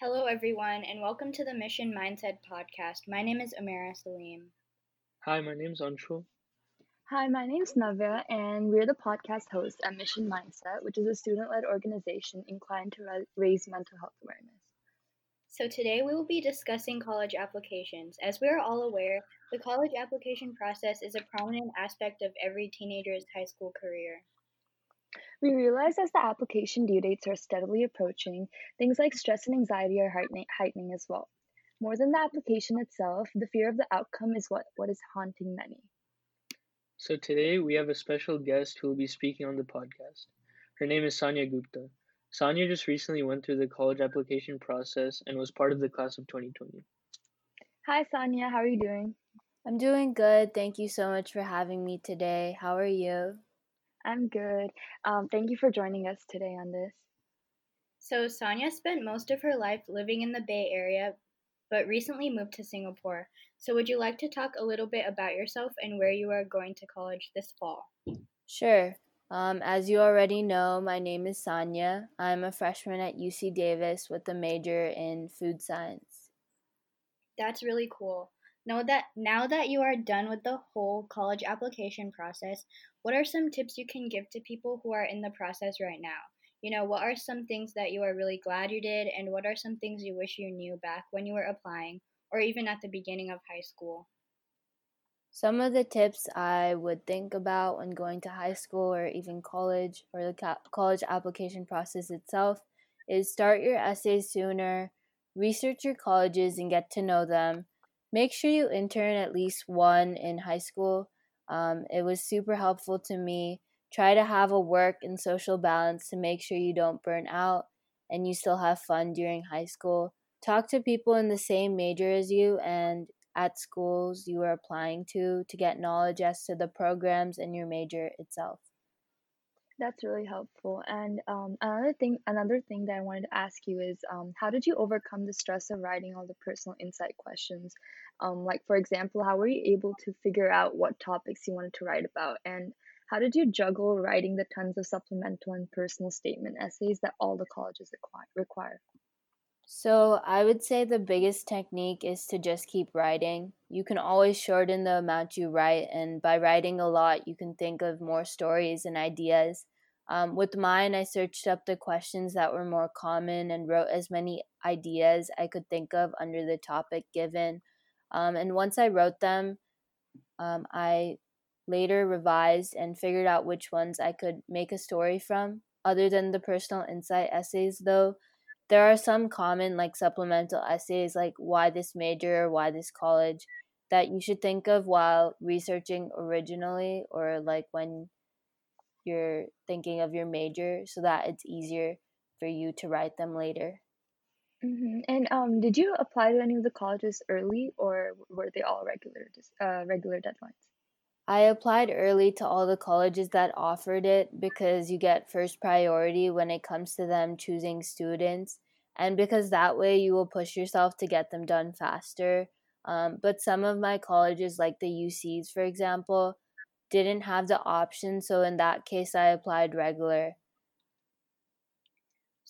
Hello, everyone, and welcome to the Mission Mindset podcast. My name is Amira Salim. Hi, my name is Anshul. Hi, my name is Navya, and we're the podcast hosts at Mission Mindset, which is a student led organization inclined to raise mental health awareness. So, today we will be discussing college applications. As we are all aware, the college application process is a prominent aspect of every teenager's high school career. We realize as the application due dates are steadily approaching, things like stress and anxiety are heightening, heightening as well. More than the application itself, the fear of the outcome is what, what is haunting many. So today we have a special guest who will be speaking on the podcast. Her name is Sanya Gupta. Sanya just recently went through the college application process and was part of the class of 2020. Hi, Sanya. How are you doing? I'm doing good. Thank you so much for having me today. How are you? I'm good. Um, thank you for joining us today on this. So, Sanya spent most of her life living in the Bay Area, but recently moved to Singapore. So, would you like to talk a little bit about yourself and where you are going to college this fall? Sure. Um, as you already know, my name is Sanya. I'm a freshman at UC Davis with a major in food science. That's really cool. Know that now that you are done with the whole college application process, what are some tips you can give to people who are in the process right now? You know, what are some things that you are really glad you did, and what are some things you wish you knew back when you were applying, or even at the beginning of high school? Some of the tips I would think about when going to high school or even college or the college application process itself is start your essays sooner, research your colleges and get to know them. Make sure you intern at least one in high school. Um, it was super helpful to me. Try to have a work and social balance to make sure you don't burn out and you still have fun during high school. Talk to people in the same major as you and at schools you are applying to to get knowledge as to the programs and your major itself. That's really helpful. And um, another thing, another thing that I wanted to ask you is, um, how did you overcome the stress of writing all the personal insight questions? Um, like, for example, how were you able to figure out what topics you wanted to write about, and how did you juggle writing the tons of supplemental and personal statement essays that all the colleges require? So, I would say the biggest technique is to just keep writing. You can always shorten the amount you write, and by writing a lot, you can think of more stories and ideas. Um, with mine, I searched up the questions that were more common and wrote as many ideas I could think of under the topic given. Um, and once I wrote them, um, I later revised and figured out which ones I could make a story from. Other than the personal insight essays, though, there are some common like supplemental essays like why this major or why this college that you should think of while researching originally or like when you're thinking of your major so that it's easier for you to write them later. Mm-hmm. And um, did you apply to any of the colleges early, or were they all regular uh, regular deadlines? I applied early to all the colleges that offered it because you get first priority when it comes to them choosing students, and because that way you will push yourself to get them done faster. Um, but some of my colleges, like the UCs, for example, didn't have the option, so in that case, I applied regular.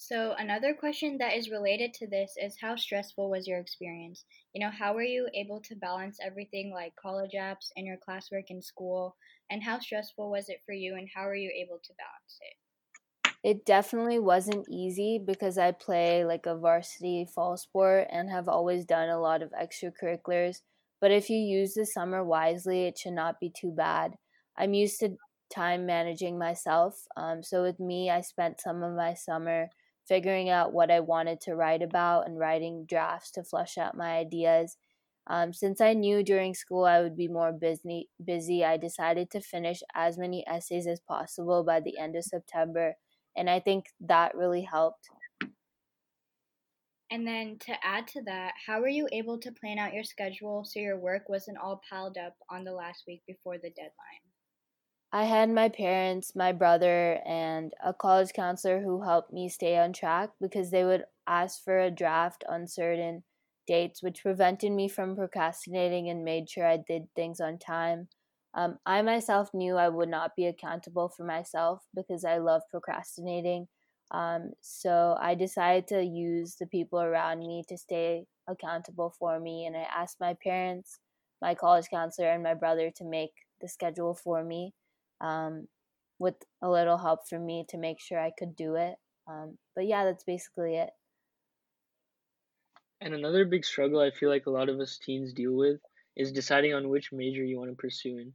So, another question that is related to this is how stressful was your experience? You know, how were you able to balance everything like college apps and your classwork in school? And how stressful was it for you, and how were you able to balance it? It definitely wasn't easy because I play like a varsity fall sport and have always done a lot of extracurriculars. But if you use the summer wisely, it should not be too bad. I'm used to time managing myself. Um, so with me, I spent some of my summer figuring out what I wanted to write about and writing drafts to flush out my ideas. Um, since I knew during school I would be more busy, busy, I decided to finish as many essays as possible by the end of September, and I think that really helped. And then to add to that, how were you able to plan out your schedule so your work wasn't all piled up on the last week before the deadline? I had my parents, my brother, and a college counselor who helped me stay on track because they would ask for a draft on certain dates, which prevented me from procrastinating and made sure I did things on time. Um, I myself knew I would not be accountable for myself because I love procrastinating. Um, so I decided to use the people around me to stay accountable for me, and I asked my parents, my college counselor, and my brother to make the schedule for me, um, with a little help from me to make sure I could do it. Um, but yeah, that's basically it. And another big struggle I feel like a lot of us teens deal with is deciding on which major you want to pursue in.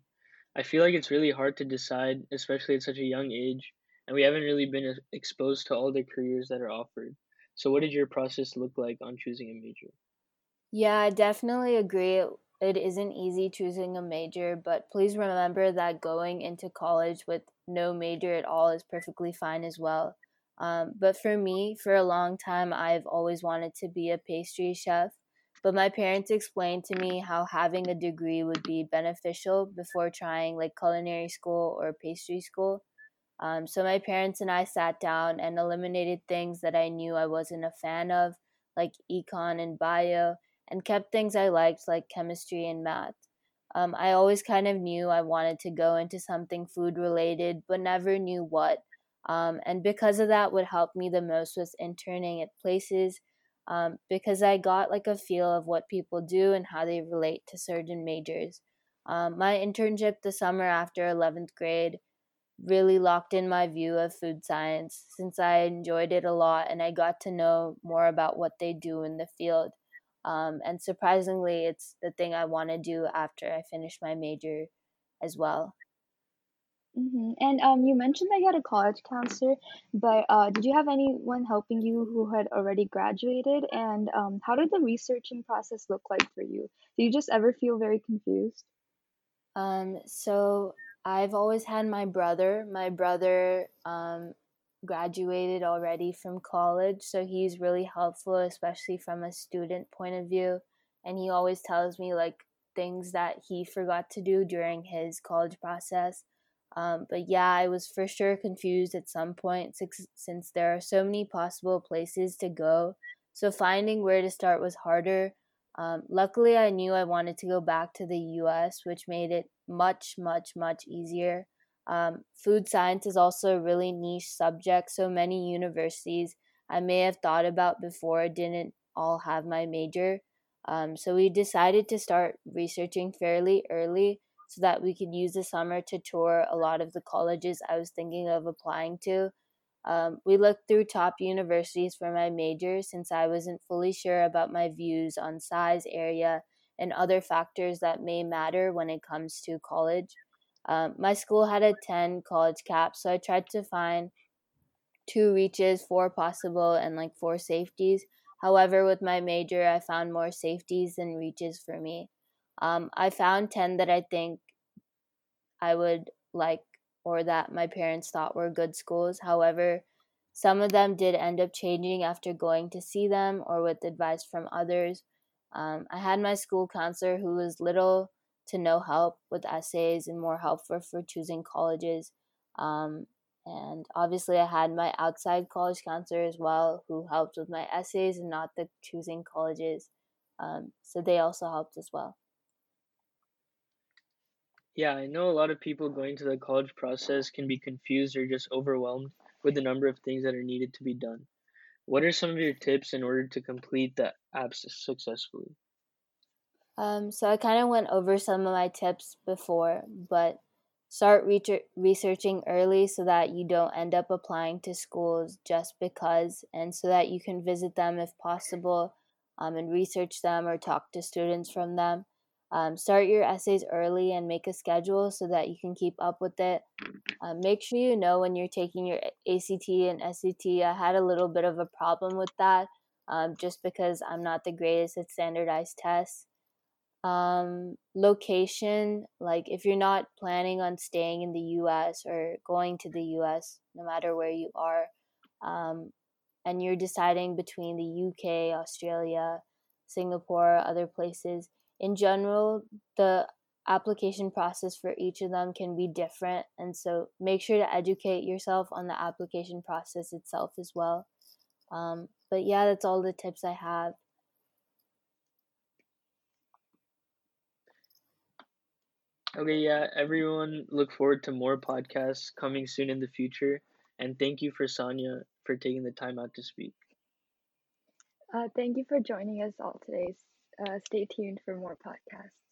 I feel like it's really hard to decide, especially at such a young age, and we haven't really been exposed to all the careers that are offered. So, what did your process look like on choosing a major? Yeah, I definitely agree. It isn't easy choosing a major, but please remember that going into college with no major at all is perfectly fine as well. Um, but for me, for a long time, I've always wanted to be a pastry chef. But my parents explained to me how having a degree would be beneficial before trying like culinary school or pastry school. Um, so my parents and I sat down and eliminated things that I knew I wasn't a fan of, like econ and bio, and kept things I liked, like chemistry and math. Um, I always kind of knew I wanted to go into something food related, but never knew what. Um, and because of that, what helped me the most was interning at places um, because I got like a feel of what people do and how they relate to certain majors. Um, my internship the summer after 11th grade really locked in my view of food science since I enjoyed it a lot and I got to know more about what they do in the field. Um, and surprisingly, it's the thing I want to do after I finish my major as well. Mm-hmm. And um, you mentioned that you had a college counselor, but uh, did you have anyone helping you who had already graduated? And um, how did the researching process look like for you? Do you just ever feel very confused? Um, so I've always had my brother. My brother um, graduated already from college, so he's really helpful, especially from a student point of view. And he always tells me like things that he forgot to do during his college process um, but yeah, I was for sure confused at some point since, there are so many possible places to go. So finding where to start was harder. Um, luckily, I knew I wanted to go back to the US, which made it much, much, much easier. Um, food science is also a really niche subject, so many universities I may have thought about before didn't all have my major. Um, so we decided to start researching fairly early so that we could use the summer to tour a lot of the colleges I was thinking of applying to. Um, we looked through top universities for my major since I wasn't fully sure about my views on size, area, and other factors that may matter when it comes to college. Um, my school had a 10 college cap, so I tried to find two reaches, four possible, and like four safeties. However, with my major, I found more safeties than reaches for me. Um, I found 10 that I think I would like or that my parents thought were good schools. However, some of them did end up changing after going to see them or with advice from others. Um, I had my school counselor who was little to no help with essays and more help for for choosing colleges. Um, and obviously, I had my outside college counselor as well who helped with my essays and not the choosing colleges. Um, so they also helped as well. Yeah, I know a lot of people going through the college process can be confused or just overwhelmed with the number of things that are needed to be done. What are some of your tips in order to complete the apps successfully? Um, so I kind of went over some of my tips before, but start re- researching early so that you don't end up applying to schools just because, and so that you can visit them if possible um, and research them or talk to students from them. Um, start your essays early and make a schedule so that you can keep up with it. Uh, make sure you know when you're taking your ACT and SAT. I had a little bit of a problem with that um, just because I'm not the greatest at standardized tests. Um, location, like if you're not planning on staying in the US or going to the US, no matter where you are, um, and you're deciding between the UK, Australia, Singapore, other places, in general, the application process for each of them can be different. And so make sure to educate yourself on the application process itself as well. Um, but yeah, that's all the tips I have. Okay, yeah, everyone look forward to more podcasts coming soon in the future. And thank you for Sanya for taking the time out to speak. Uh, thank you for joining us all today. Uh, stay tuned for more podcasts.